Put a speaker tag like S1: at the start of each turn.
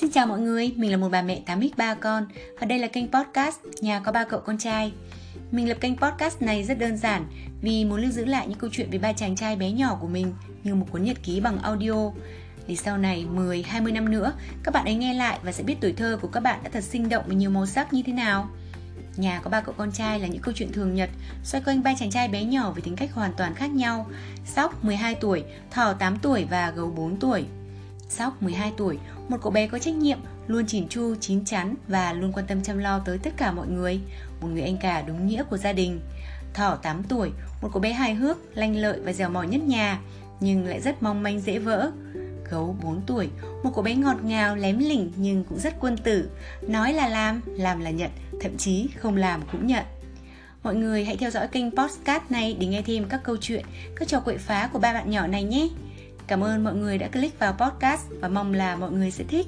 S1: Xin chào mọi người, mình là một bà mẹ 8x 3 con và đây là kênh podcast Nhà có ba cậu con trai. Mình lập kênh podcast này rất đơn giản vì muốn lưu giữ lại những câu chuyện về ba chàng trai bé nhỏ của mình như một cuốn nhật ký bằng audio. Để sau này 10, 20 năm nữa, các bạn ấy nghe lại và sẽ biết tuổi thơ của các bạn đã thật sinh động và nhiều màu sắc như thế nào. Nhà có ba cậu con trai là những câu chuyện thường nhật xoay quanh ba chàng trai bé nhỏ với tính cách hoàn toàn khác nhau. Sóc 12 tuổi, Thỏ 8 tuổi và Gấu 4 tuổi. Sóc 12 tuổi, một cậu bé có trách nhiệm, luôn chỉn chu, chín chắn và luôn quan tâm chăm lo tới tất cả mọi người, một người anh cả đúng nghĩa của gia đình. Thỏ 8 tuổi, một cậu bé hài hước, lanh lợi và dẻo mỏi nhất nhà, nhưng lại rất mong manh dễ vỡ. Gấu 4 tuổi, một cậu bé ngọt ngào, lém lỉnh nhưng cũng rất quân tử, nói là làm, làm là nhận, thậm chí không làm cũng nhận. Mọi người hãy theo dõi kênh podcast này để nghe thêm các câu chuyện, các trò quậy phá của ba bạn nhỏ này nhé. Cảm ơn mọi người đã click vào podcast và mong là mọi người sẽ thích.